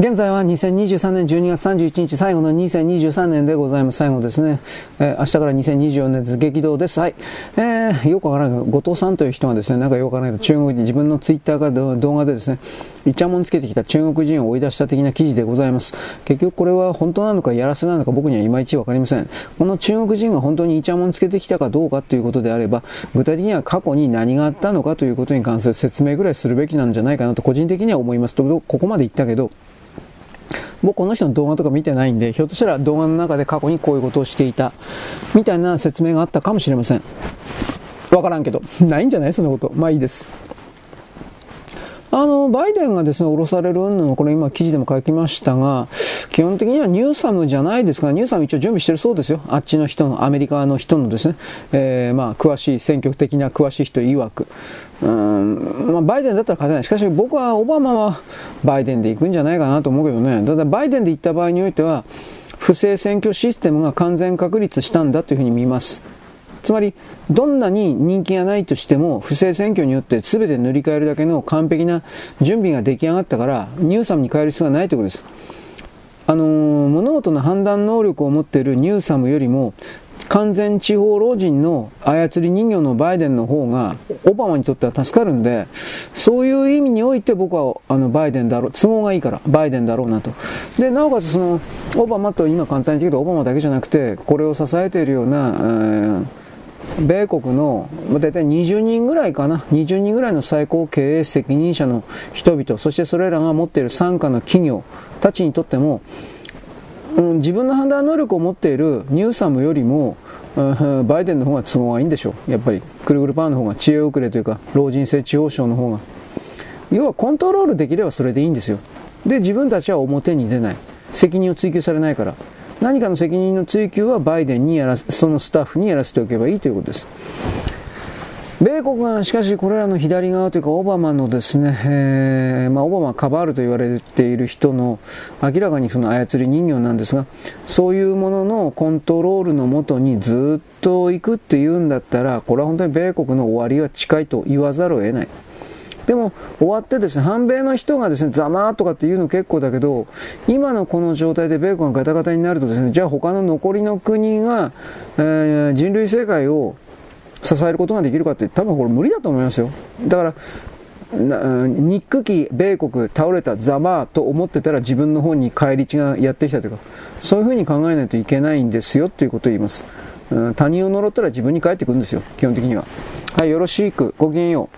現在は2023年12月31日最後の2023年でございます。最後ですね。えー、明日から2024年です。激動です。はい。えー、よくわからない後藤さんという人がですね、なんかよくわからない中国人、自分のツイッターから動画でですね、イチャモンつけてきた中国人を追い出した的な記事でございます。結局これは本当なのかやらせなのか僕にはいまいちわかりません。この中国人が本当にイチャモンつけてきたかどうかということであれば、具体的には過去に何があったのかということに関する説明ぐらいするべきなんじゃないかなと個人的には思います。と、ここまで言ったけど、僕この人の動画とか見てないんで、ひょっとしたら動画の中で過去にこういうことをしていた、みたいな説明があったかもしれません。わからんけど。ないんじゃない？そんなこと。まあいいです。あの、バイデンがですね、降ろされるのこれ今記事でも書きましたが、基本的にはニューサムじゃないですが、ニューサム一応準備してるそうですよ。あっちの人の、アメリカの人のですね、えー、まあ、詳しい、選挙的な詳しい人曰く。うん、まあ、バイデンだったら勝てない。しかし僕はオバマはバイデンで行くんじゃないかなと思うけどね。ただバイデンで行った場合においては、不正選挙システムが完全確立したんだというふうに見ます。つまり、どんなに人気がないとしても、不正選挙によって全て塗り替えるだけの完璧な準備が出来上がったから、ニューサムに変える必要がないということです。あのー、物事の判断能力を持っているニューサムよりも、完全地方老人の操り人形のバイデンの方がオバマにとっては助かるんで、そういう意味において僕はあのバイデンだろう、都合がいいからバイデンだろうなと。で、なおかつその、オバマと今簡単に言うけど、オバマだけじゃなくて、これを支えているような、えー米国の大体20人ぐらいかな、20人ぐらいの最高経営責任者の人々、そしてそれらが持っている傘下の企業たちにとっても、うん、自分の判断能力を持っているニューサムよりも、うん、バイデンの方が都合がいいんでしょう。やっぱり、くるくるパンの方が知恵遅れというか、老人性地方省の方が。要はコントロールできればそれでいいんですよ。で、自分たちは表に出ない。責任を追及されないから。何かの責任の追及はバイデンにやらそのスタッフにやらせておけばいいということです。米国がしかしこれらの左側というかオバマのですね、えー、まあ、オバマカバールと言われている人の明らかにその操り人形なんですがそういうもののコントロールのもとにずっと行くっていうんだったらこれは本当に米国の終わりは近いと言わざるを得ない。でも終わってですね、反米の人がですね、ざまーとかって言うの結構だけど、今のこの状態で米国がガタガタになるとですね、じゃあ他の残りの国が、えー、人類世界を支えることができるかって多分これ無理だと思いますよ。だから、憎き米国倒れたざまーと思ってたら自分の方に返り血がやってきたというか、そういうふうに考えないといけないんですよということを言います。他人を呪ったら自分に返ってくるんですよ、基本的には。はい、よろしく。ごきげんよう。